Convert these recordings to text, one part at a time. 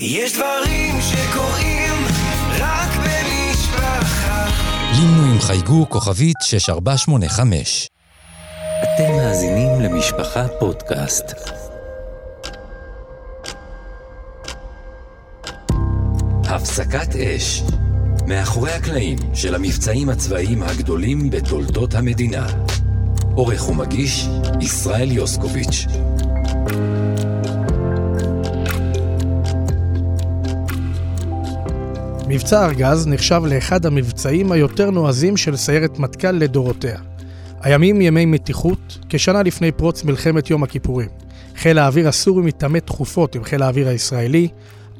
יש דברים שקורים רק במשפחה. לינו עם חייגו כוכבית 6485. אתם מאזינים למשפחה פודקאסט. הפסקת אש. מאחורי הקלעים של המבצעים הצבאיים הגדולים בתולדות המדינה. עורך ומגיש ישראל יוסקוביץ'. מבצע ארגז נחשב לאחד המבצעים היותר נועזים של סיירת מטכ"ל לדורותיה. הימים ימי מתיחות, כשנה לפני פרוץ מלחמת יום הכיפורים. חיל האוויר הסורי מתעמת תכופות עם חיל האוויר הישראלי,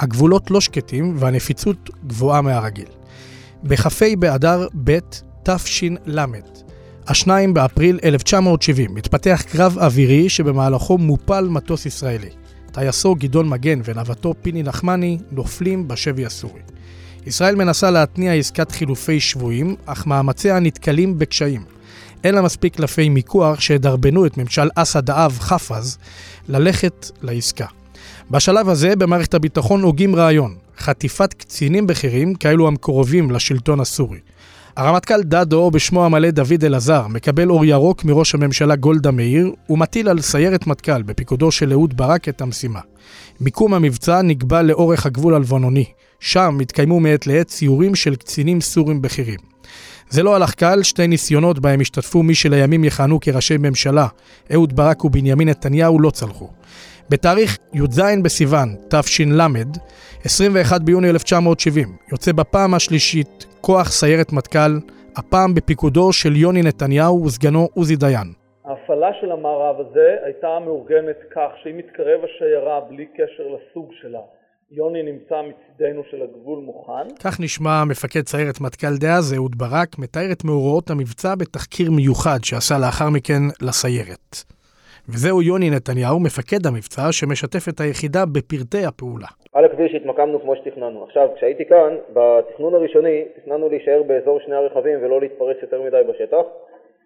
הגבולות לא שקטים והנפיצות גבוהה מהרגיל. בכ"ה באדר ב' תש"ל, השניים באפריל 1970, מתפתח קרב אווירי שבמהלכו מופל מטוס ישראלי. טייסו גדעון מגן ונוותו פיני נחמני נופלים בשבי הסורי. ישראל מנסה להתניע עסקת חילופי שבויים, אך מאמציה נתקלים בקשיים. אין לה מספיק קלפי מיקוח שידרבנו את ממשל אסד האב חפז ללכת לעסקה. בשלב הזה במערכת הביטחון הוגים רעיון, חטיפת קצינים בכירים כאלו המקורבים לשלטון הסורי. הרמטכ"ל דדו, בשמו המלא דוד אלעזר, מקבל אור ירוק מראש הממשלה גולדה מאיר, ומטיל על סיירת מטכ"ל בפיקודו של אהוד ברק את המשימה. מיקום המבצע נקבע לאורך הגבול הלבנוני. שם התקיימו מעת לעת ציורים של קצינים סורים בכירים. זה לא הלך קל, שתי ניסיונות בהם השתתפו מי שלימים יכהנו כראשי ממשלה, אהוד ברק ובנימין נתניהו, לא צלחו. בתאריך י"ז בסיוון, תש"ל, 21 ביוני 1970, יוצא בפעם השלישית כוח סיירת מטכ"ל, הפעם בפיקודו של יוני נתניהו וסגנו עוזי דיין. ההפעלה של המערב הזה הייתה מאורגנת כך שאם מתקרב השיירה בלי קשר לסוג שלה, יוני נמצא מצידנו של הגבול מוכן. כך נשמע מפקד סיירת מטכ"ל דאז, אהוד ברק, מתאר את מאורעות המבצע בתחקיר מיוחד שעשה לאחר מכן לסיירת. וזהו יוני נתניהו, מפקד המבצע, שמשתף את היחידה בפרטי הפעולה. על הכביש התמקמנו כמו שתכננו. עכשיו, כשהייתי כאן, בתכנון הראשוני, תכננו להישאר באזור שני הרכבים ולא להתפרץ יותר מדי בשטח,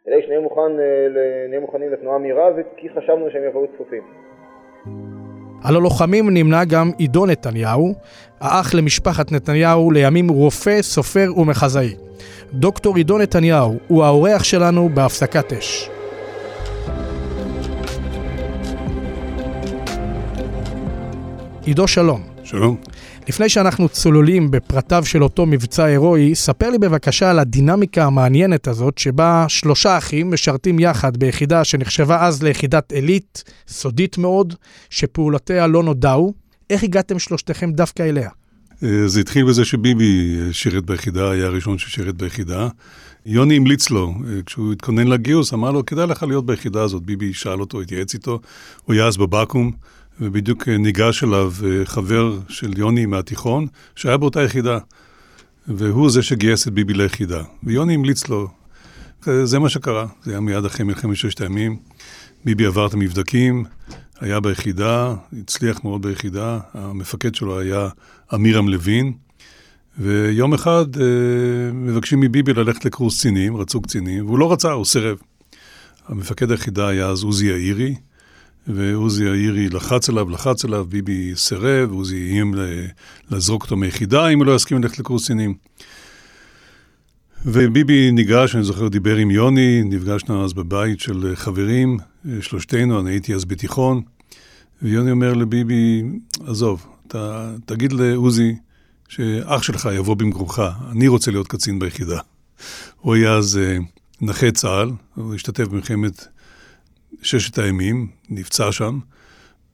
כדי שנהיה מוכן, אה, מוכנים לתנועה מהירה, וכי חשבנו שהם יבואו צפופים. על הלוחמים נמנה גם עידו נתניהו, האח למשפחת נתניהו, לימים רופא, סופר ומחזאי. דוקטור עידו נתניהו הוא האורח שלנו בהפסקת אש. עידו שלום. שלום. לפני שאנחנו צוללים בפרטיו של אותו מבצע הירואי, ספר לי בבקשה על הדינמיקה המעניינת הזאת, שבה שלושה אחים משרתים יחד ביחידה שנחשבה אז ליחידת עילית, סודית מאוד, שפעולותיה לא נודעו. איך הגעתם שלושתכם דווקא אליה? אה, זה התחיל בזה שביבי שירת ביחידה, היה הראשון ששירת ביחידה. יוני המליץ לו, אה, כשהוא התכונן לגיוס, אמר לו, כדאי לך להיות ביחידה הזאת. ביבי שאל אותו, התייעץ איתו, הוא היה אז בבקו"ם. ובדיוק אה, ניגש אליו אה, חבר של יוני מהתיכון, שהיה באותה יחידה, והוא זה שגייס את ביבי ליחידה. ויוני המליץ לו, אה, זה מה שקרה, זה היה מיד אחרי מלחמת ששת הימים. ביבי עבר את המבדקים, היה ביחידה, הצליח מאוד ביחידה, המפקד שלו היה אמירם לוין, ויום אחד מבקשים מביבי ללכת לקורס קצינים, רצו קצינים, והוא לא רצה, הוא סירב. המפקד היחידה היה אז עוזי יאירי, ועוזי יאירי לחץ עליו, לחץ עליו, ביבי סירב, עוזי איים לזרוק אותו מיחידה אם הוא לא יסכים ללכת לקורס קצינים. וביבי ניגש, אני זוכר, דיבר עם יוני, נפגשנו אז בבית של חברים, שלושתנו, אני הייתי אז בתיכון, ויוני אומר לביבי, עזוב, אתה, תגיד לעוזי שאח שלך יבוא במקומך, אני רוצה להיות קצין ביחידה. הוא היה אז אה, נכה צה"ל, הוא השתתף במלחמת ששת הימים, נפצע שם,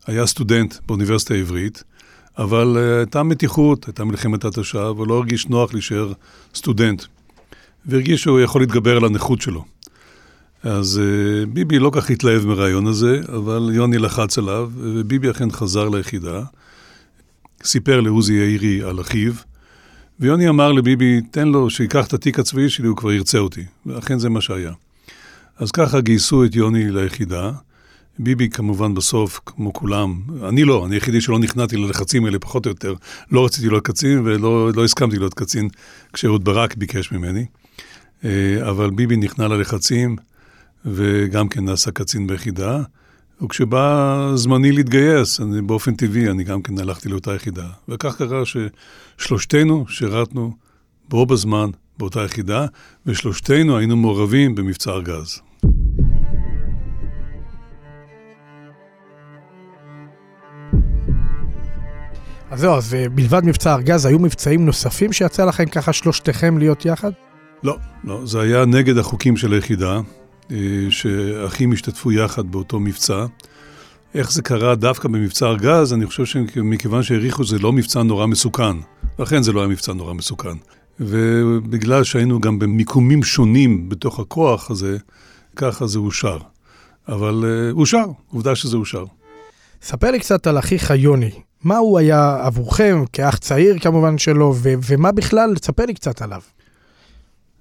היה סטודנט באוניברסיטה העברית, אבל uh, הייתה מתיחות, הייתה מלחמת התשה, והוא לא הרגיש נוח להישאר סטודנט. והרגיש שהוא יכול להתגבר על הנכות שלו. אז uh, ביבי לא כך התלהב מהרעיון הזה, אבל יוני לחץ עליו, וביבי אכן חזר ליחידה, סיפר לעוזי יאירי על אחיו, ויוני אמר לביבי, תן לו שייקח את התיק הצבאי שלי, הוא כבר ירצה אותי. ואכן זה מה שהיה. אז ככה גייסו את יוני ליחידה. ביבי כמובן בסוף, כמו כולם, אני לא, אני היחידי שלא נכנעתי ללחצים האלה פחות או יותר. לא רציתי להיות קצין ולא לא הסכמתי להיות קצין כשאהוד ברק ביקש ממני. אה, אבל ביבי נכנע ללחצים וגם כן נעשה קצין ביחידה, וכשבא זמני להתגייס, אני, באופן טבעי, אני גם כן הלכתי לאותה יחידה. וכך קרה ששלושתנו שירתנו בו בזמן באותה יחידה, ושלושתנו היינו מעורבים במבצע ארגז. אז זהו, אז אה, מלבד מבצע ארגז, היו מבצעים נוספים שיצא לכם ככה שלושתכם להיות יחד? לא, לא, זה היה נגד החוקים של היחידה, אה, שאחים השתתפו יחד באותו מבצע. איך זה קרה דווקא במבצע ארגז, אני חושב שמכיוון שהעריכו זה לא מבצע נורא מסוכן. לכן זה לא היה מבצע נורא מסוכן. ובגלל שהיינו גם במיקומים שונים בתוך הכוח הזה, ככה זה אושר. אבל uh, אושר, עובדה שזה אושר. ספר לי קצת על אחיך יוני. מה הוא היה עבורכם, כאח צעיר כמובן שלו, ו- ומה בכלל, תספר לי קצת עליו.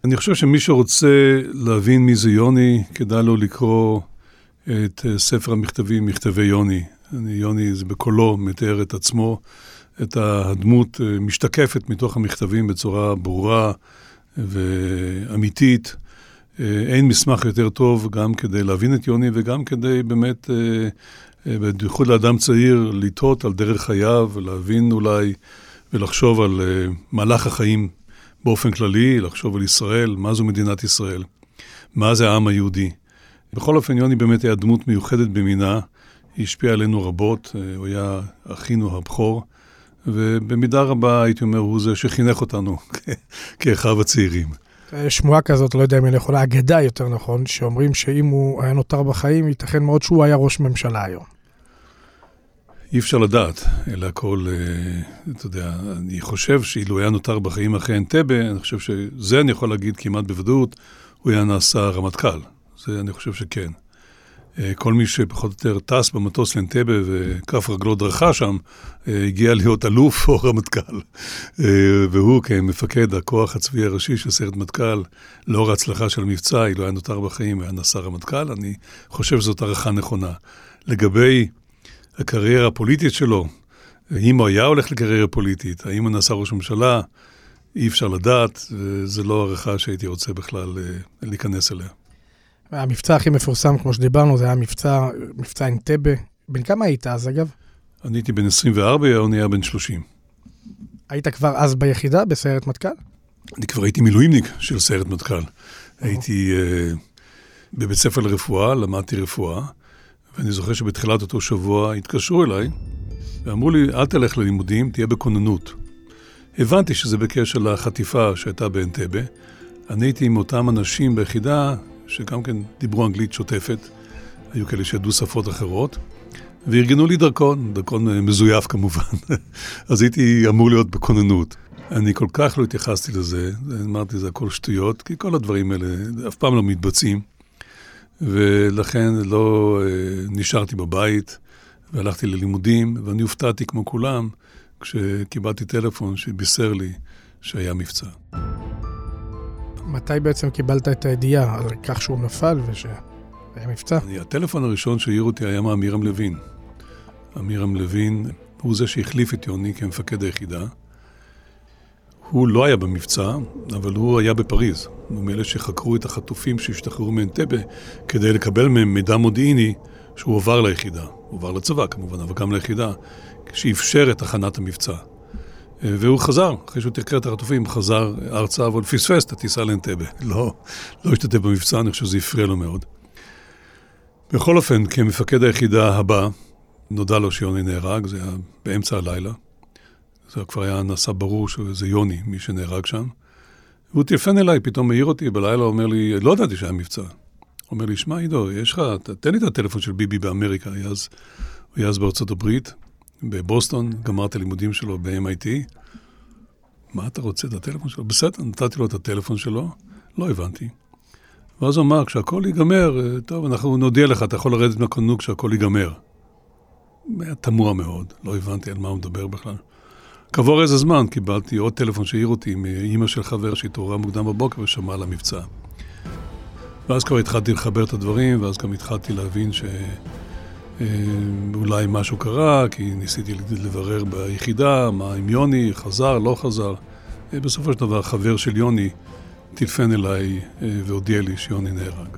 אני חושב שמי שרוצה להבין מי זה יוני, כדאי לו לקרוא את אה, ספר המכתבים, מכתבי יוני. אני, יוני זה בקולו מתאר את עצמו, את הדמות אה, משתקפת מתוך המכתבים בצורה ברורה ואמיתית. אה, אין מסמך יותר טוב גם כדי להבין את יוני וגם כדי באמת, בייחוד לאדם צעיר, לטעות על דרך חייו ולהבין אולי ולחשוב על מהלך החיים באופן כללי, לחשוב על ישראל, מה זו מדינת ישראל, מה זה העם היהודי. בכל אופן, יוני באמת היה דמות מיוחדת במינה, היא השפיעה עלינו רבות, אה, הוא היה אחינו הבכור, ובמידה רבה, הייתי אומר, הוא זה שחינך אותנו כאחיו הצעירים. שמועה כזאת, לא יודע אם אני יכולה, אגדה יותר נכון, שאומרים שאם הוא היה נותר בחיים, ייתכן מאוד שהוא היה ראש ממשלה היום. אי אפשר לדעת, אלא הכל, אה, אתה יודע, אני חושב שאילו היה נותר בחיים אחרי אנטבה, אני חושב שזה אני יכול להגיד כמעט בוודאות, הוא היה נעשה רמטכ"ל. זה אני חושב שכן. אה, כל מי שפחות או יותר טס במטוס לאנטבה וכף רגלו דרכה שם, אה, הגיע להיות אלוף או רמטכ"ל. והוא כמפקד הכוח הצבאי הראשי של סיירת מטכ"ל, לאור ההצלחה של המבצע, אילו היה נותר בחיים, היה נעשה רמטכ"ל, אני חושב שזאת הערכה נכונה. לגבי הקריירה הפוליטית שלו, אם הוא היה הולך לקריירה פוליטית, האם הוא נעשה ראש ממשלה, אי אפשר לדעת, וזו לא הערכה שהייתי רוצה בכלל אה, להיכנס אליה. המבצע הכי מפורסם, כמו שדיברנו, זה היה מבצע, מבצע אנטבה. בן כמה היית אז, אגב? אני הייתי בן 24, יוני היה בן 30. היית כבר אז ביחידה, בסיירת מטכ"ל? אני כבר הייתי מילואימניק של סיירת מטכ"ל. הייתי uh, בבית ספר לרפואה, למדתי רפואה. ואני זוכר שבתחילת אותו שבוע התקשרו אליי ואמרו לי, אל תלך ללימודים, תהיה בכוננות. הבנתי שזה בקשר לחטיפה שהייתה באנטבה. אני הייתי עם אותם אנשים ביחידה, שגם כן דיברו אנגלית שוטפת, היו כאלה שידעו שפות אחרות, וארגנו לי דרכון, דרכון מזויף כמובן. אז הייתי אמור להיות בכוננות. אני כל כך לא התייחסתי לזה, אמרתי, זה הכל שטויות, כי כל הדברים האלה אף פעם לא מתבצעים. ולכן לא אה, נשארתי בבית והלכתי ללימודים, ואני הופתעתי כמו כולם כשקיבלתי טלפון שבישר לי שהיה מבצע. מתי בעצם קיבלת את הידיעה על כך שהוא נפל ושהיה מבצע? אני, הטלפון הראשון שהעיר אותי היה מעמירם לוין. עמירם לוין הוא זה שהחליף את יוני כמפקד היחידה. הוא לא היה במבצע, אבל הוא היה בפריז. הוא מאלה שחקרו את החטופים שהשתחררו מאנטבה כדי לקבל מהם מידע מודיעיני שהוא עבר ליחידה. הוא עבר לצבא כמובן, אבל גם ליחידה, שאפשר את הכנת המבצע. והוא חזר, אחרי שהוא תחקר את החטופים, חזר ארצה, אבל פספס את הטיסה לאנטבה. לא, לא השתתף במבצע, אני חושב שזה הפריע לו מאוד. בכל אופן, כמפקד היחידה הבא, נודע לו שיוני נהרג, זה היה באמצע הלילה. זה כבר היה נעשה ברור שזה יוני, מי שנהרג שם. והוא טלפן אליי, פתאום העיר אותי בלילה, אומר לי, לא ידעתי שהיה מבצע. אומר לי, שמע, עידו, יש לך, תן לי את הטלפון של ביבי באמריקה, היה אז, היה אז בארצות הברית, בבוסטון, גמר את הלימודים שלו ב-MIT. מה אתה רוצה, את הטלפון שלו? בסדר, נתתי לו את הטלפון שלו, לא הבנתי. ואז הוא אמר, כשהכול ייגמר, אה, טוב, אנחנו נודיע לך, אתה יכול לרדת מהכוננות כשהכול ייגמר. היה תמוה מאוד, לא הבנתי על מה הוא מדבר בכלל. כעבור איזה זמן קיבלתי עוד טלפון שהעיר אותי מאימא של חבר שהתעוררה מוקדם בבוקר ושמעה על המבצע. ואז כבר התחלתי לחבר את הדברים, ואז גם התחלתי להבין שאולי אה, משהו קרה, כי ניסיתי לברר ביחידה, מה עם יוני, חזר, לא חזר. אה, בסופו של דבר, חבר של יוני טלפן אליי אה, והודיע לי שיוני נהרג.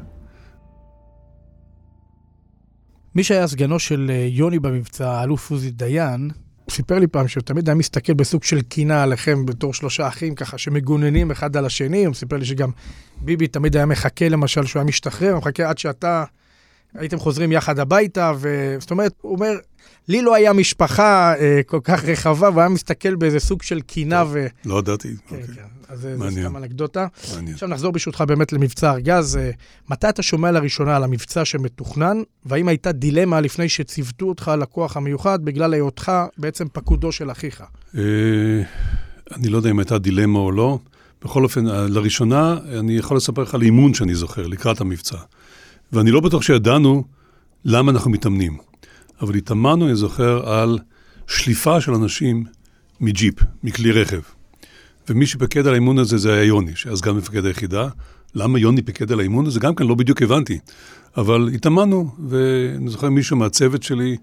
מי שהיה סגנו של יוני במבצע, האלוף עוזי דיין, סיפר לי פעם שהוא תמיד היה מסתכל בסוג של קינה עליכם בתור שלושה אחים ככה שמגוננים אחד על השני, הוא סיפר לי שגם ביבי תמיד היה מחכה למשל שהוא היה משתחרר, מחכה עד שאתה הייתם חוזרים יחד הביתה, וזאת אומרת, הוא אומר, לי לא היה משפחה אה, כל כך רחבה, והוא היה מסתכל באיזה סוג של קינה ו... לא ידעתי. כן, אוקיי. כן. אז זה מעניין. סתם אנקדוטה. מעניין. עכשיו נחזור ברשותך באמת למבצע ארגז. אה, מתי אתה שומע לראשונה על המבצע שמתוכנן, והאם הייתה דילמה לפני שציוותו אותך לכוח המיוחד בגלל היותך בעצם פקודו של אחיך? אה, אני לא יודע אם הייתה דילמה או לא. בכל אופן, אה, לראשונה, אני יכול לספר לך על אימון שאני זוכר, לקראת המבצע. ואני לא בטוח שידענו למה אנחנו מתאמנים. אבל התאמנו, אני זוכר, על שליפה של אנשים מג'יפ, מכלי רכב. ומי שפיקד על האימון הזה זה היה יוני, שהיה סגן מפקד היחידה. למה יוני פיקד על האימון הזה? גם כן לא בדיוק הבנתי. אבל התאמנו, ואני זוכר מישהו מהצוות שלי,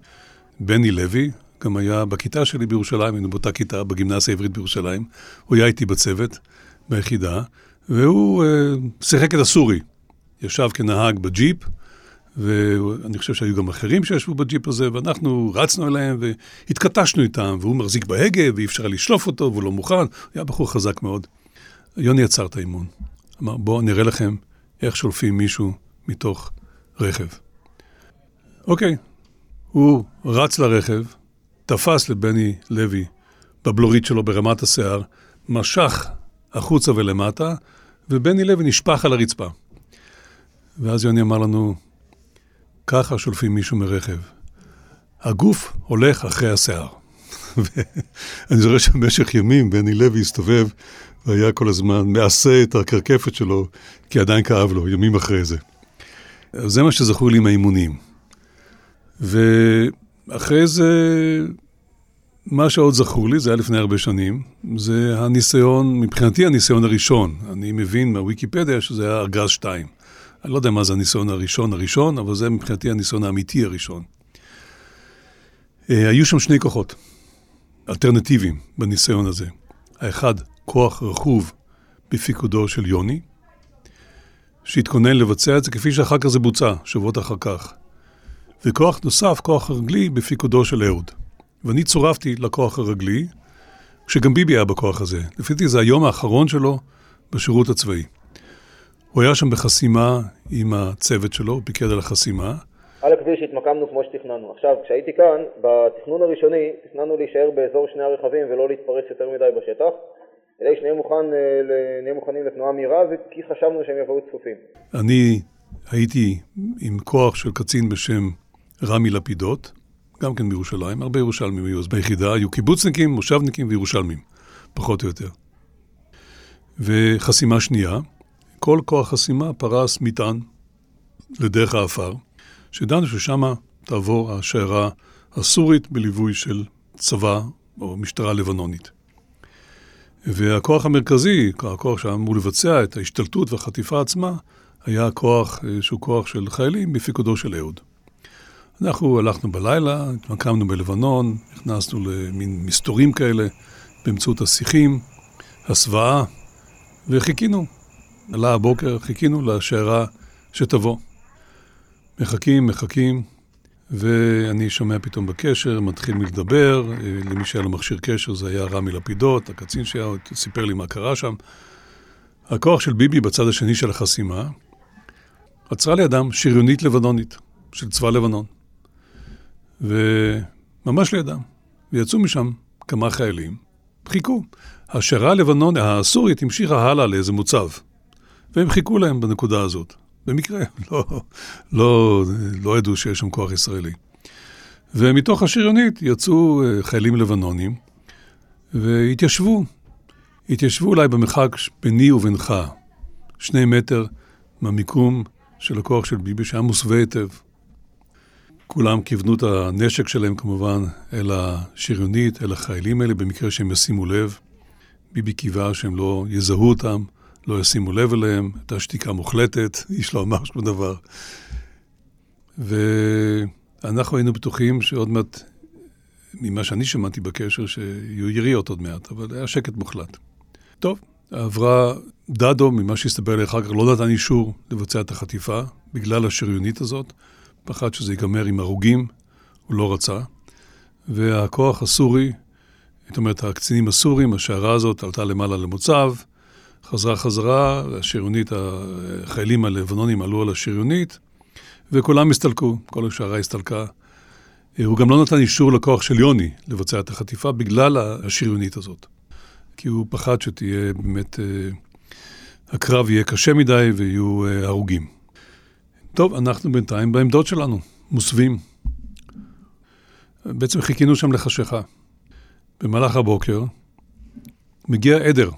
בני לוי, גם היה בכיתה שלי בירושלים, היינו באותה כיתה, בגימנסיה העברית בירושלים. הוא היה איתי בצוות, ביחידה, והוא אה, שיחק את הסורי. ישב כנהג בג'יפ, ואני חושב שהיו גם אחרים שישבו בג'יפ הזה, ואנחנו רצנו אליהם והתכתשנו איתם, והוא מחזיק בהגה ואי אפשר לשלוף אותו, והוא לא מוכן, היה בחור חזק מאוד. יוני עצר את האימון. אמר, בואו נראה לכם איך שולפים מישהו מתוך רכב. אוקיי, הוא רץ לרכב, תפס לבני לוי בבלורית שלו ברמת השיער, משך החוצה ולמטה, ובני לוי נשפך על הרצפה. ואז יוני אמר לנו, ככה שולפים מישהו מרכב. הגוף הולך אחרי השיער. ואני זוכר שבמשך ימים בני לוי הסתובב והיה כל הזמן מעשה את הקרקפת שלו, כי עדיין כאב לו, ימים אחרי זה. אז זה מה שזכור לי מהאימונים. ואחרי זה, מה שעוד זכור לי, זה היה לפני הרבה שנים, זה הניסיון, מבחינתי הניסיון הראשון. אני מבין מהוויקיפדיה שזה היה ארגז 2. אני לא יודע מה זה הניסיון הראשון הראשון, אבל זה מבחינתי הניסיון האמיתי הראשון. אה, היו שם שני כוחות, אלטרנטיביים בניסיון הזה. האחד, כוח רכוב בפיקודו של יוני, שהתכונן לבצע את זה כפי שאחר כך זה בוצע, שבועות אחר כך. וכוח נוסף, כוח הרגלי, בפיקודו של אהוד. ואני צורפתי לכוח הרגלי, כשגם ביבי היה בכוח הזה. לפי דעתי זה היום האחרון שלו בשירות הצבאי. הוא היה שם בחסימה עם הצוות שלו, הוא פיקד על החסימה. על הכביש התמקמנו כמו שתכננו. עכשיו, כשהייתי כאן, בתכנון הראשוני, תכננו להישאר באזור שני הרכבים ולא להתפרץ יותר מדי בשטח, כדי שנהיה מוכן, אה, נהיה מוכנים לתנועה מהירה, וכי חשבנו שהם יבואו צפופים. אני הייתי עם כוח של קצין בשם רמי לפידות, גם כן בירושלים, הרבה ירושלמים היו אז ביחידה, היו קיבוצניקים, מושבניקים וירושלמים, פחות או יותר. וחסימה שנייה, כל כוח חסימה פרס מטען לדרך האפר, שידענו ששם תעבור השיירה הסורית בליווי של צבא או משטרה לבנונית. והכוח המרכזי, הכוח שהיה אמור לבצע את ההשתלטות והחטיפה עצמה, היה כוח אה, שהוא כוח של חיילים בפיקודו של אהוד. אנחנו הלכנו בלילה, התמקמנו בלבנון, נכנסנו למין מסתורים כאלה באמצעות השיחים, הסוואה, וחיכינו. עלה הבוקר, חיכינו לשיירה שתבוא. מחכים, מחכים, ואני שומע פתאום בקשר, מתחיל מלדבר, אה, למי שהיה לו מכשיר קשר זה היה רמי לפידות, הקצין שהיה, סיפר לי מה קרה שם. הכוח של ביבי בצד השני של החסימה, עצרה לידם שריונית לבנונית של צבא לבנון. וממש לידם. ויצאו משם כמה חיילים, חיכו. השיירה הלבנון, הסורית המשיכה הלאה לאיזה מוצב, והם חיכו להם בנקודה הזאת. במקרה, לא, לא, לא ידעו שיש שם כוח ישראלי. ומתוך השריונית יצאו אה, חיילים לבנונים והתיישבו. התיישבו אולי במרחק ביני ובינך, שני מטר מהמיקום של הכוח של ביבי, שהיה מוסווה היטב. כולם כיוונו את הנשק שלהם כמובן אל השריונית, אל החיילים האלה, במקרה שהם ישימו לב. ביבי קיווה שהם לא יזהו אותם, לא ישימו לב אליהם, הייתה שתיקה מוחלטת, איש לא אמר שום דבר. ואנחנו היינו בטוחים שעוד מעט, ממה שאני שמעתי בקשר, שיהיו יריות עוד מעט, אבל היה שקט מוחלט. טוב, עברה דדו, ממה שהסתבר לי אחר כך, לא נתן אישור לבצע את החטיפה, בגלל השריונית הזאת. פחד שזה ייגמר עם הרוגים, הוא לא רצה. והכוח הסורי, זאת אומרת, הקצינים הסורים, השיירה הזאת עלתה למעלה למוצב, חזרה חזרה, השריונית, החיילים הלבנונים עלו על השריונית, וכולם הסתלקו, כל השיירה הסתלקה. הוא גם לא נתן אישור לכוח של יוני לבצע את החטיפה בגלל השריונית הזאת. כי הוא פחד שתהיה באמת, אה, הקרב יהיה קשה מדי ויהיו אה, הרוגים. טוב, אנחנו בינתיים בעמדות שלנו, מוסווים. בעצם חיכינו שם לחשיכה. במהלך הבוקר מגיע עדר,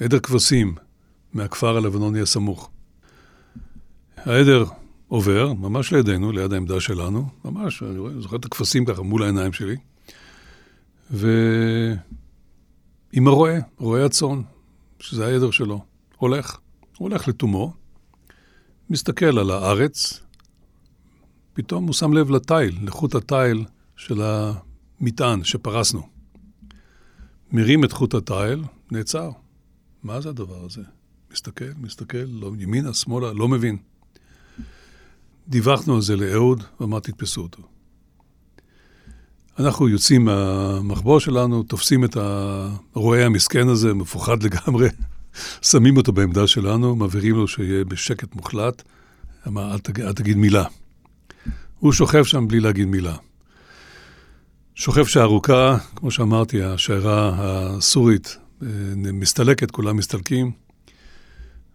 עדר כבשים מהכפר הלבנוני הסמוך. העדר עובר, ממש לידינו, ליד העמדה שלנו, ממש, אני רואה, זוכר את הכבשים ככה מול העיניים שלי, ועם הרועה, רועה הצאן, שזה העדר שלו, הולך, הוא הולך לתומו, מסתכל על הארץ, פתאום הוא שם לב לתיל, לחוט התיל של המטען שפרסנו. מרים את חוט התיל, נעצר. מה זה הדבר הזה? מסתכל, מסתכל, לא, ימינה, שמאלה, לא מבין. דיווחנו על זה לאהוד, ואמרתי, תתפסו אותו. אנחנו יוצאים מהמחבוא שלנו, תופסים את הרועה המסכן הזה, מפוחד לגמרי, שמים אותו בעמדה שלנו, מבהירים לו שיהיה בשקט מוחלט, אמר, אל, תג, אל תגיד מילה. הוא שוכב שם בלי להגיד מילה. שוכב שארוכה, כמו שאמרתי, השיירה הסורית מסתלקת, כולם מסתלקים,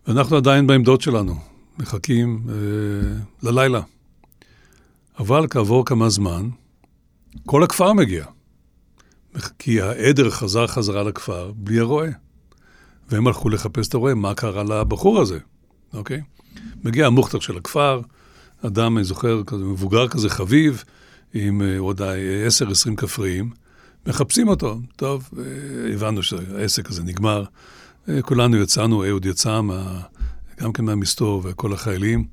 ואנחנו עדיין בעמדות שלנו, מחכים אה, ללילה. אבל כעבור כמה זמן, כל הכפר מגיע. כי העדר חזר חזרה לכפר בלי הרועה. והם הלכו לחפש את הרועה, מה קרה לבחור הזה, אוקיי? מגיע המוכתר של הכפר, אדם, אני זוכר, כזה מבוגר כזה, חביב, עם אה, עוד 10-20 כפריים, מחפשים אותו. טוב, אה, הבנו שהעסק הזה נגמר. אה, כולנו יצאנו, אהוד יצא מה, גם כן מהמסתור וכל החיילים.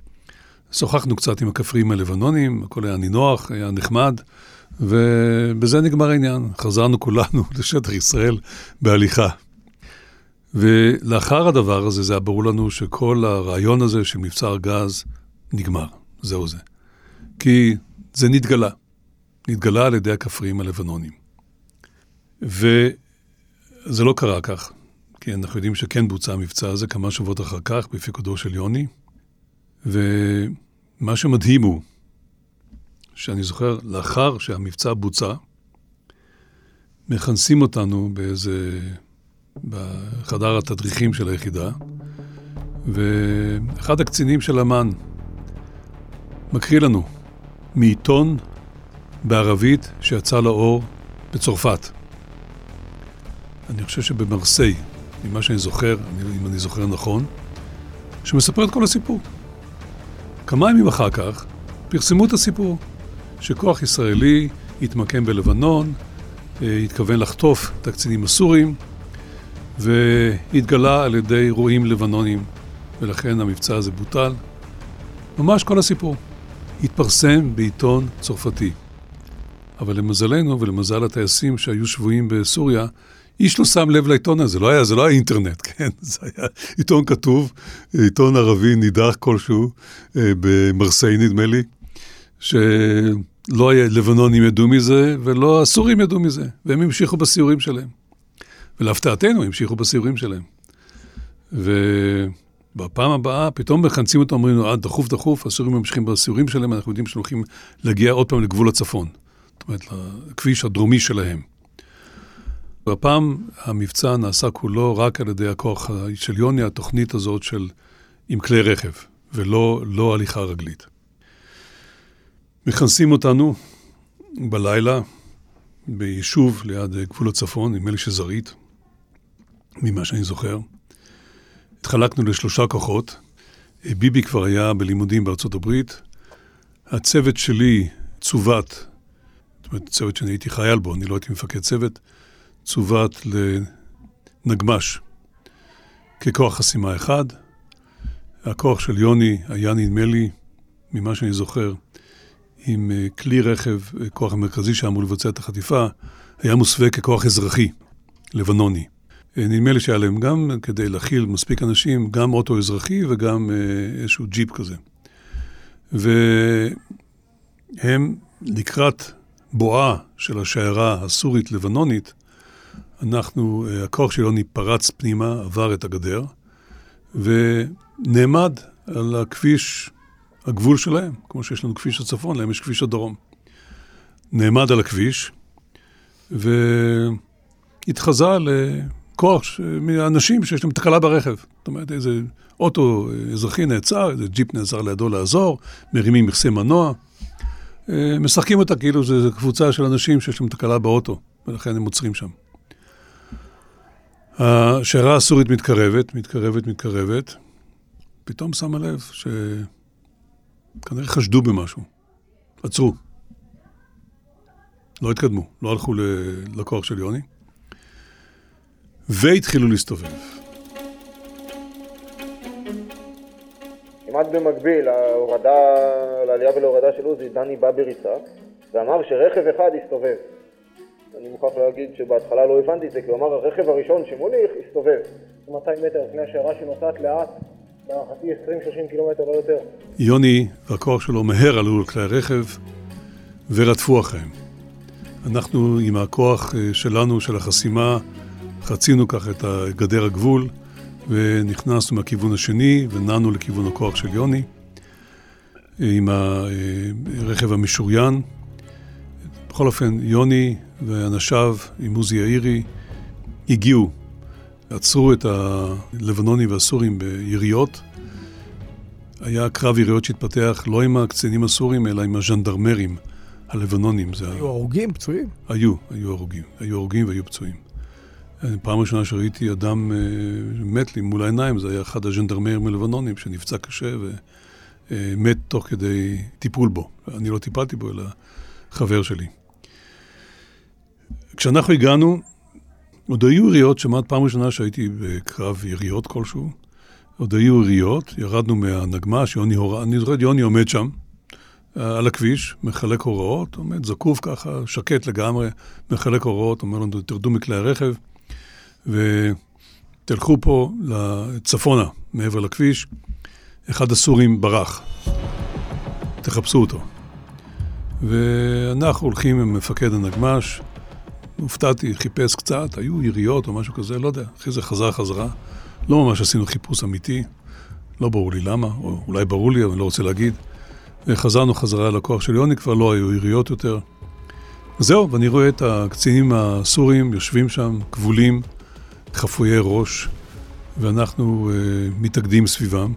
שוחחנו קצת עם הכפריים הלבנונים, הכל היה נינוח, היה נחמד, ובזה נגמר העניין. חזרנו כולנו לשטח ישראל בהליכה. ולאחר הדבר הזה, זה היה ברור לנו שכל הרעיון הזה של מבצע הגז נגמר. זהו זה. כי זה נתגלה. נתגלה על ידי הכפריים הלבנונים. וזה לא קרה כך, כי אנחנו יודעים שכן בוצע המבצע הזה כמה שבועות אחר כך בפיקודו של יוני. ומה שמדהים הוא, שאני זוכר, לאחר שהמבצע בוצע, מכנסים אותנו באיזה, בחדר התדריכים של היחידה, ואחד הקצינים של אמ"ן מקריא לנו מעיתון בערבית שיצא לאור בצרפת. אני חושב שבמרסיי, ממה שאני זוכר, אם אני זוכר נכון, שמספר את כל הסיפור. כמה ימים אחר כך פרסמו את הסיפור, שכוח ישראלי התמקם בלבנון, אה, התכוון לחטוף את הקצינים הסורים, והתגלה על ידי רועים לבנונים, ולכן המבצע הזה בוטל. ממש כל הסיפור. התפרסם בעיתון צרפתי. אבל למזלנו ולמזל הטייסים שהיו שבויים בסוריה, איש לא שם לב לעיתון הזה, לא היה, זה לא היה אינטרנט, כן? זה היה עיתון כתוב, עיתון ערבי נידח כלשהו, אה, במרסיי נדמה לי, שלא היה, לבנונים ידעו מזה ולא הסורים ידעו מזה, והם המשיכו בסיורים שלהם. ולהפתעתנו, המשיכו בסיורים שלהם. ובפעם הבאה, פתאום מכנסים אותם, אומרים לנו, אה, דחוף דחוף, הסורים ממשיכים בסיורים שלהם, אנחנו יודעים שהם הולכים להגיע עוד פעם לגבול הצפון. זאת אומרת, לכביש הדרומי שלהם. והפעם המבצע נעשה כולו רק על ידי הכוח של יוני, התוכנית הזאת של עם כלי רכב, ולא לא הליכה רגלית. מכנסים אותנו בלילה ביישוב ליד גבול הצפון, נדמה לי שזרעית, ממה שאני זוכר. התחלקנו לשלושה כוחות. ביבי כבר היה בלימודים בארצות הברית. הצוות שלי צוות אומרת, צוות שאני הייתי חייל בו, אני לא הייתי מפקד צוות, צוות לנגמ"ש ככוח חסימה אחד. הכוח של יוני היה נדמה לי, ממה שאני זוכר, עם אה, כלי רכב, אה, כוח המרכזי שהיה אמור לבצע את החטיפה, היה מוסווה ככוח אזרחי, לבנוני. אה, נדמה לי שהיה להם גם, כדי להכיל מספיק אנשים, גם אוטו אזרחי וגם איזשהו ג'יפ כזה. הם לקראת בואה של השיירה הסורית-לבנונית, אנחנו, אה, הכוח של יוני פרץ פנימה, עבר את הגדר, ונעמד על הכביש, הגבול שלהם, כמו שיש לנו כביש הצפון, להם יש כביש הדרום. נעמד על הכביש, והתחזה לכוח מאנשים שיש להם תקלה ברכב. זאת אומרת, איזה אוטו אזרחי נעצר, איזה ג'יפ נעצר לידו לעזור, מרימים מכסה מנוע. אה, משחקים אותה כאילו זו קבוצה של אנשים שיש להם תקלה באוטו, ולכן הם עוצרים שם. השיירה הסורית מתקרבת, מתקרבת, מתקרבת, פתאום שמה לב שכנראה חשדו במשהו. עצרו. לא התקדמו, לא הלכו לכוח של יוני, והתחילו להסתובב. כמעט במקביל להורדה, לעלייה ולהורדה של עוזי, דני בא בריצה ואמר שרכב אחד הסתובב. אני מוכרח להגיד שבהתחלה לא הבנתי את זה, כי הוא אמר הרכב הראשון שמוליך הסתובב. 200 מטר לפני השיירה שנוסעת לאט, להערכתי 20-30 קילומטר, לא יותר. יוני והכוח שלו מהר עלו על כלי הרכב ורדפו אחריהם. אנחנו עם הכוח אה, שלנו, של החסימה, חצינו כך את גדר הגבול ונכנסנו מהכיוון השני ונענו לכיוון הכוח של יוני עם הרכב המשוריין. בכל אופן, יוני ואנשיו עם עוזי יאירי הגיעו, עצרו את הלבנונים והסורים ביריות. היה קרב יריות שהתפתח לא עם הקצינים הסורים, אלא עם הז'נדרמרים הלבנונים. היו הרוגים, פצועים? היו, היו הרוגים. היו הרוגים והיו פצועים. פעם ראשונה שראיתי אדם אה, מת לי מול העיניים, זה היה אחד הז'נדרמרים הלבנונים שנפצע קשה ומת תוך כדי טיפול בו. אני לא טיפלתי בו, אלא חבר שלי. כשאנחנו הגענו, עוד היו יריות, שמעת פעם ראשונה שהייתי בקרב יריות כלשהו, עוד היו יריות, ירדנו מהנגמ"ש, יוני הורה, אני זוכר יוני עומד שם, אה, על הכביש, מחלק הוראות, עומד זקוף ככה, שקט לגמרי, מחלק הוראות, אומר לנו, תרדו מכלי הרכב ותלכו פה לצפונה, מעבר לכביש. אחד הסורים ברח, תחפשו אותו. ואנחנו הולכים עם מפקד הנגמ"ש, הופתעתי, חיפש קצת, היו יריות או משהו כזה, לא יודע. אחרי זה חזר חזרה. לא ממש עשינו חיפוש אמיתי, לא ברור לי למה, או אולי ברור לי, אבל אני לא רוצה להגיד. וחזרנו חזרה לכוח של יוני, כבר לא היו יריות יותר. זהו, ואני רואה את הקצינים הסורים יושבים שם, כבולים, חפויי ראש, ואנחנו uh, מתאגדים סביבם.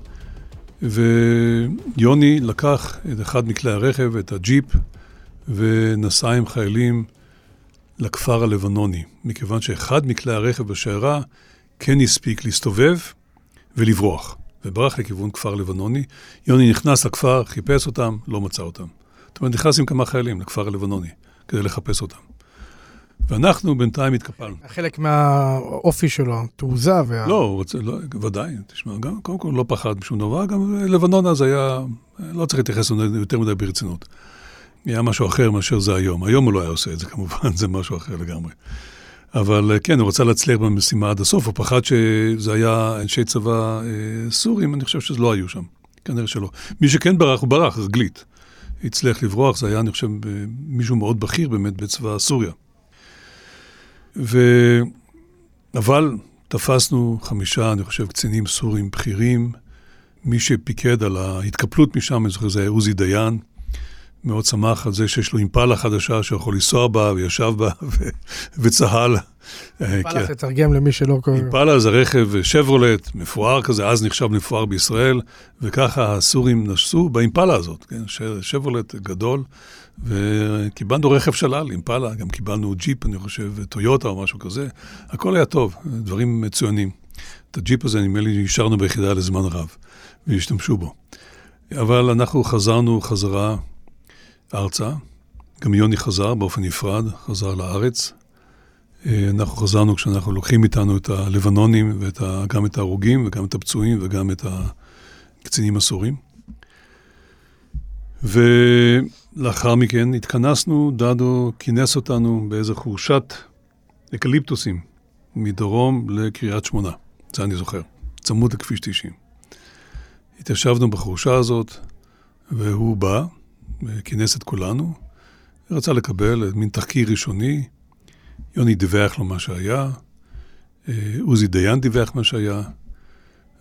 ויוני לקח את אחד מכלי הרכב, את הג'יפ, ונסע עם חיילים לכפר הלבנוני, מכיוון שאחד מכלי הרכב בשיירה כן הספיק להסתובב ולברוח, וברח לכיוון כפר לבנוני. יוני נכנס לכפר, חיפש אותם, לא מצא אותם. זאת אומרת, נכנס עם כמה חיילים לכפר הלבנוני כדי לחפש אותם. ואנחנו בינתיים התקפלנו. חלק מהאופי שלו, תעוזה וה... לא, הוא רוצה, לא, ודאי, תשמע, גם, קודם כל לא פחד משום דבר, גם לבנון אז היה, לא צריך להתייחס יותר מדי ברצינות. היה משהו אחר מאשר זה היום. היום הוא לא היה עושה את זה כמובן, זה משהו אחר לגמרי. אבל אה, כן, הוא רצה להצליח במשימה עד הסוף, הוא פחד שזה היה אנשי צבא אה, סורים, אני חושב שזה לא היו שם, כנראה שלא. מי שכן ברח, הוא ברח, רגלית. הצליח לברוח, זה היה, אני חושב, אה, מישהו מאוד בכיר באמת בצבא סוריה. ו... אבל תפסנו חמישה, אני חושב, קצינים סורים בכירים. מי שפיקד על ההתקפלות משם, אני זוכר, זה היה עוזי דיין. מאוד שמח על זה שיש לו אימפלה חדשה שיכול לנסוע בה, וישב בה וצהל. אימפלה, תתרגם למי שלא קורא. אימפלה זה רכב שברולט, מפואר כזה, אז נחשב מפואר בישראל, וככה הסורים נסעו באימפלה הזאת, כן? שברולט גדול, וקיבלנו רכב שלל, אימפלה, גם קיבלנו ג'יפ, אני חושב, טויוטה או משהו כזה. הכל היה טוב, דברים מצוינים. את הג'יפ הזה, נדמה לי, השארנו ביחידה לזמן רב, והשתמשו בו. אבל אנחנו חזרנו חזרה ארצה. גם יוני חזר באופן נפרד, חזר לארץ. אה, אנחנו חזרנו כשאנחנו לוקחים איתנו את הלבנונים, וגם את ההרוגים, וגם את הפצועים, וגם את הקצינים הסורים. ולאחר מכן התכנסנו, דדו כינס אותנו באיזה חורשת אקליפטוסים מדרום לקריית שמונה, זה אני זוכר, צמוד לכביש 90. התיישבנו בחורשה הזאת, והוא בא, כינס את כולנו, רצה לקבל מין תחקיר ראשוני. יוני דיווח לו מה שהיה, אה, עוזי דיין דיווח מה שהיה,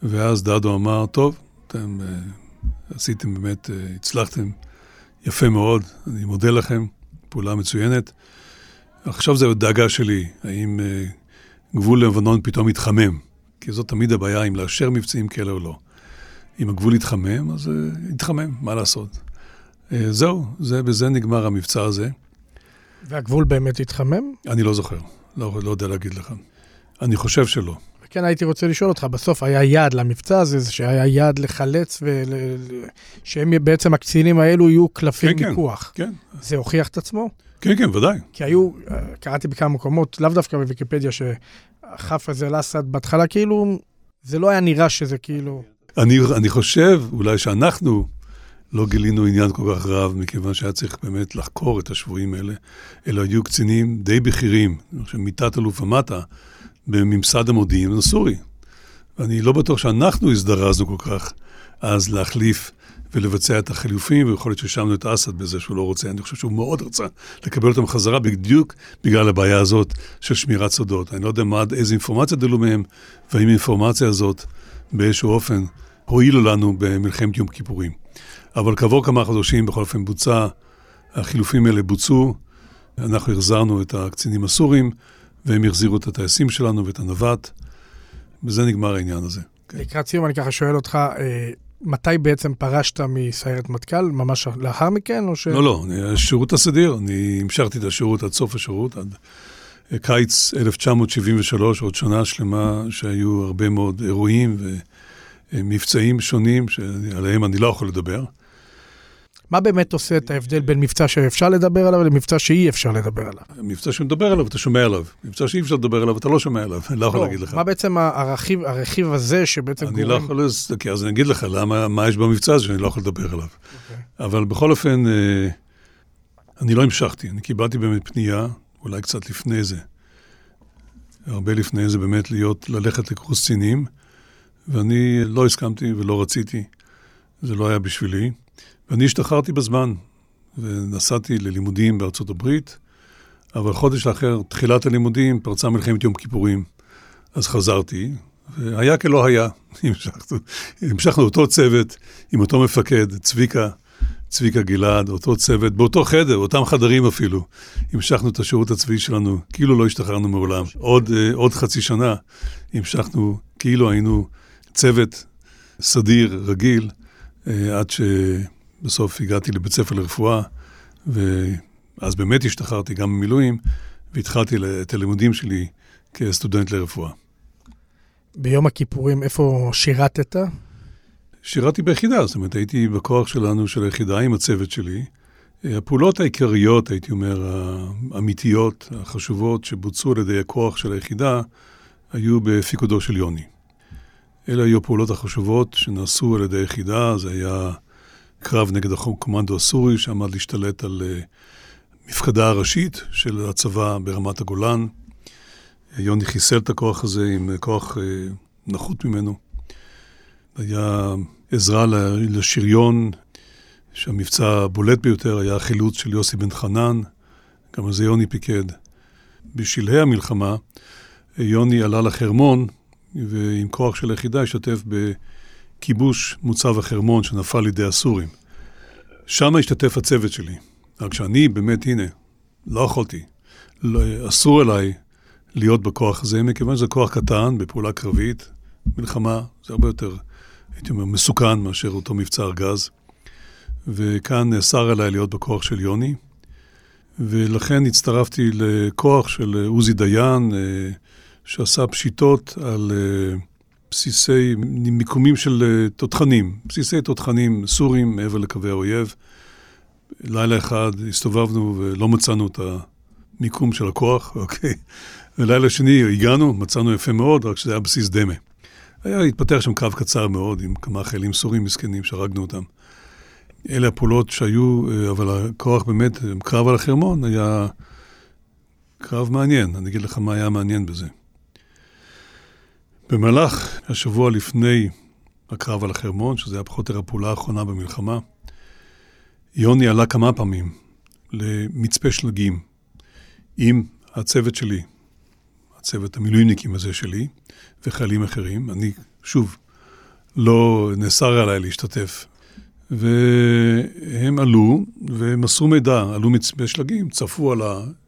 ואז דדו אמר, טוב, אתם uh, עשיתם באמת, uh, הצלחתם יפה מאוד, אני מודה לכם, פעולה מצוינת. עכשיו זה הדאגה שלי, האם גבול לבנון פתאום יתחמם, כי זאת תמיד הבעיה אם לאשר מבצעים כאלה או לא. אם הגבול יתחמם, אז יתחמם, מה לעשות. Uh, זהו, זה, בזה נגמר המבצע הזה. והגבול באמת התחמם? אני לא זוכר, לא, לא יודע להגיד לך. אני חושב שלא. כן, הייתי רוצה לשאול אותך, בסוף היה יעד למבצע הזה, שהיה יעד לחלץ, ושהם בעצם הקצינים האלו יהיו קלפי כן, מיקוח. כן, כן. זה הוכיח את עצמו? כן, כן, ודאי. כי היו, קראתי בכמה מקומות, לאו דווקא בוויקיפדיה, שחאפז אל-אסד בהתחלה, כאילו, זה לא היה נראה שזה כאילו... אני, אני חושב אולי שאנחנו לא גילינו עניין כל כך רב, מכיוון שהיה צריך באמת לחקור את השבויים האלה, אלא היו קצינים די בכירים, אני חושב מתת אלוף ומטה, בממסד המודיעין הסורי. ואני לא בטוח שאנחנו הזדרזנו כל כך אז להחליף ולבצע את החילופים, ויכול להיות שהאשמנו את אסד בזה שהוא לא רוצה. אני חושב שהוא מאוד רצה לקבל אותם חזרה בדיוק בגלל הבעיה הזאת של שמירת סודות. אני לא יודע מה, איזה אינפורמציה דלו מהם, והאם האינפורמציה הזאת באיזשהו אופן הועילו לנו במלחמת יום כיפורים. אבל כעבור כמה חודשים בכל אופן בוצע, החילופים האלה בוצעו, אנחנו החזרנו את הקצינים הסורים, והם החזירו את הטייסים שלנו ואת הנווט, וזה נגמר העניין הזה. כן. לקראת סיום אני ככה שואל אותך, אה, מתי בעצם פרשת מסיירת מטכ"ל? ממש לאחר מכן, או ש... לא, לא, השירות הסדיר, אני המשכתי את השירות עד סוף השירות, עד קיץ 1973, עוד שנה שלמה שהיו הרבה מאוד אירועים ומבצעים שונים שעליהם אני לא יכול לדבר. מה באמת עושה את ההבדל בין מבצע שאפשר לדבר עליו למבצע שאי אפשר לדבר עליו? מבצע שמדבר עליו, אתה שומע עליו. מבצע שאי אפשר לדבר עליו, אתה לא שומע עליו, אני לא יכול לא, להגיד לך. מה בעצם הרכיב, הרכיב הזה שבעצם אני לא גורם... יכול, כי אז אני אגיד לך למה, מה יש במבצע הזה שאני לא יכול לדבר עליו. אוקיי. אבל בכל אופן, אה, אני לא המשכתי, אני קיבלתי באמת פנייה, אולי קצת לפני זה. הרבה לפני זה באמת להיות, ללכת לקורס קצינים, ואני לא הסכמתי ולא רציתי, זה לא היה בשבילי. ואני השתחררתי בזמן, ונסעתי ללימודים בארצות הברית, אבל חודש לאחר תחילת הלימודים פרצה מלחמת יום כיפורים. אז חזרתי, והיה כלא היה. המשכנו, המשכנו אותו צוות עם אותו מפקד, צביקה, צביקה גלעד, אותו צוות, באותו חדר, אותם חדרים אפילו. המשכנו את השירות הצבאי שלנו, כאילו לא השתחררנו מעולם. עוד, אה, עוד חצי שנה המשכנו, כאילו היינו צוות סדיר, רגיל, אה, עד ש... בסוף הגעתי לבית ספר לרפואה, ואז באמת השתחררתי גם במילואים, והתחלתי את הלימודים שלי כסטודנט לרפואה. ביום הכיפורים, איפה שירתת? שירתי ביחידה, זאת אומרת, הייתי בכוח שלנו, של היחידה, עם הצוות שלי. הפעולות העיקריות, הייתי אומר, האמיתיות, החשובות, שבוצעו על ידי הכוח של היחידה, היו בפיקודו של יוני. אלה היו הפעולות החשובות שנעשו על ידי היחידה, זה היה קרב נגד הקומנדו הסורי שעמד להשתלט על uh, מפקדה הראשית של הצבא ברמת הגולן. יוני חיסל את הכוח הזה עם כוח uh, נחות ממנו. היה עזרה לשריון, שהמבצע הבולט ביותר היה החילוץ של יוסי בן חנן, גם על זה יוני פיקד. בשלהי המלחמה, יוני עלה לחרמון, ועם כוח של היחידה השתתף ב... כיבוש מוצב החרמון שנפל לידי הסורים. שם השתתף הצוות שלי. רק שאני באמת, הנה, לא יכולתי. לא, אסור אליי להיות בכוח הזה, מכיוון שזה כוח קטן, בפעולה קרבית, מלחמה, זה הרבה יותר, הייתי אומר, מסוכן מאשר אותו מבצע ארגז. וכאן נאסר עליי להיות בכוח של יוני, ולכן הצטרפתי לכוח של עוזי דיין, אה, שעשה פשיטות על... בסיסי, מיקומים של אה, תותחנים, בסיסי תותחנים סורים מעבר לקווי האויב. לילה אחד הסתובבנו ולא מצאנו את המיקום של הכוח, אוקיי? ולילה שני הגענו, מצאנו יפה מאוד, רק שזה היה בסיס דמה. היה התפתח שם קרב קצר מאוד עם כמה חיילים סורים מסכנים שהרגנו אותם. אלה הפעולות שהיו, אה, אבל הכוח באמת, קרב על החרמון היה קרב מעניין. אני אגיד לך מה היה מעניין בזה. במהלך השבוע לפני הקרב על החרמון, שזה היה פחות או יותר הפעולה האחרונה במלחמה, יוני עלה כמה פעמים למצפה שלגים עם הצוות שלי, הצוות המילואימניקים הזה שלי, וחיילים אחרים. אני, שוב, לא נאסר עליי להשתתף. והם עלו ומסרו מידע, עלו מצפה שלגים, צפו על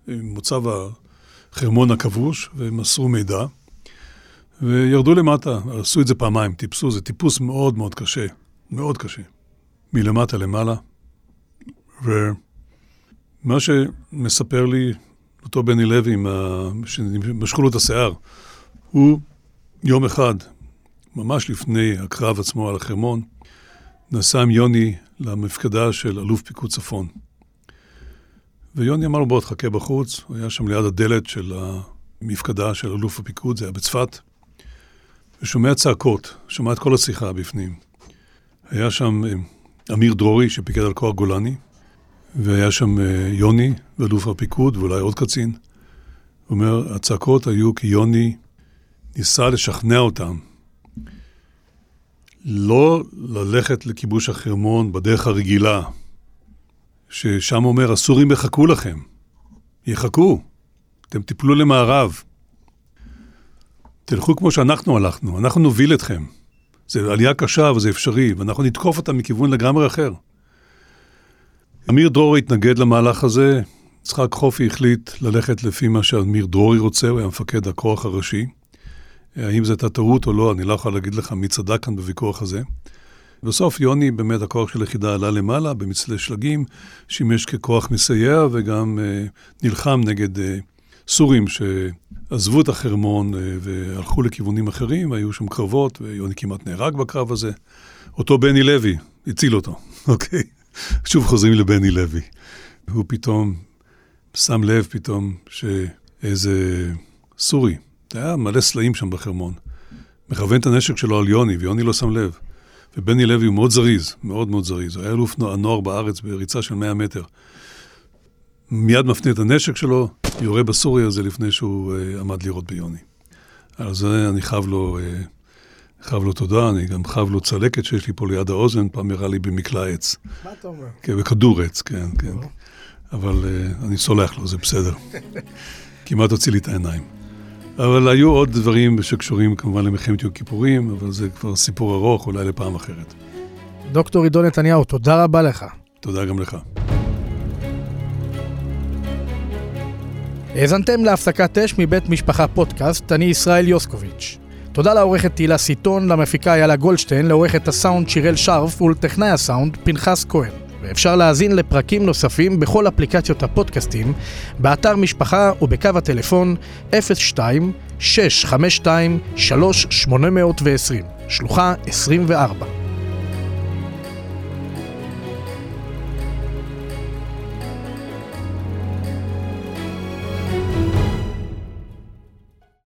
מוצב החרמון הכבוש ומסרו מידע. וירדו למטה, עשו את זה פעמיים, טיפסו, זה טיפוס מאוד מאוד קשה, מאוד קשה. מלמטה למעלה. ומה שמספר לי אותו בני לוי, שמשכו לו את השיער, הוא יום אחד, ממש לפני הקרב עצמו על החרמון, נסע עם יוני למפקדה של אלוף פיקוד צפון. ויוני אמר לו, בוא, תחכה בחוץ, הוא היה שם ליד הדלת של המפקדה של אלוף הפיקוד, זה היה בצפת. ושומע צעקות, שומע את כל השיחה בפנים. היה שם אה, אמיר דרורי שפיקד על כוח גולני, והיה שם אה, יוני ואלוף הפיקוד ואולי עוד קצין. הוא אומר, הצעקות היו כי יוני ניסה לשכנע אותם לא ללכת לכיבוש החרמון בדרך הרגילה, ששם אומר, הסורים יחכו לכם. יחכו. אתם תיפלו למערב. תלכו כמו שאנחנו הלכנו, אנחנו נוביל אתכם. זו עלייה קשה, אבל זה אפשרי, ואנחנו נתקוף אותם מכיוון לגמרי אחר. אמיר דרורי התנגד למהלך הזה, יצחק חופי החליט ללכת לפי מה שאמיר דרורי רוצה, הוא היה מפקד הכוח הראשי. האם זו הייתה טעות או לא, אני לא יכול להגיד לך מי צדק כאן בוויכוח הזה. בסוף יוני, באמת הכוח של היחידה עלה למעלה במצלי שלגים, שימש ככוח מסייע וגם אה, נלחם נגד אה, סורים ש... עזבו את החרמון אה, והלכו לכיוונים אחרים, היו שם קרבות, ויוני כמעט נהרג בקרב הזה. אותו בני לוי הציל אותו, אוקיי? שוב חוזרים לבני לוי. הוא פתאום שם לב פתאום שאיזה סורי, זה היה מלא סלעים שם בחרמון, מכוון את הנשק שלו על יוני, ויוני לא שם לב. ובני לוי הוא מאוד זריז, מאוד מאוד זריז. הוא היה אלוף הנוער בארץ בריצה של 100 מטר. מיד מפנה את הנשק שלו, יורה בסורי הזה לפני שהוא uh, עמד לירות ביוני. על זה אני חייב לו, uh, חייב לו תודה, אני גם חייב לו צלקת שיש לי פה ליד האוזן, פעם ירה לי במקלע עץ. מה אתה אומר? כן, בכדור עץ, כן, כן. אבל uh, אני סולח לו, זה בסדר. כמעט הוציא לי את העיניים. אבל היו עוד דברים שקשורים כמובן למלחמת יום כיפורים, אבל זה כבר סיפור ארוך, אולי לפעם אחרת. דוקטור עידו נתניהו, תודה רבה לך. תודה גם לך. האזנתם להפסקת אש מבית משפחה פודקאסט, אני ישראל יוסקוביץ'. תודה לעורכת תהילה סיטון, למפיקה איילה גולדשטיין, לעורכת הסאונד שיראל שרף ולטכנאי הסאונד פנחס כהן. ואפשר להאזין לפרקים נוספים בכל אפליקציות הפודקאסטים, באתר משפחה ובקו הטלפון 02-652-3820, שלוחה 24.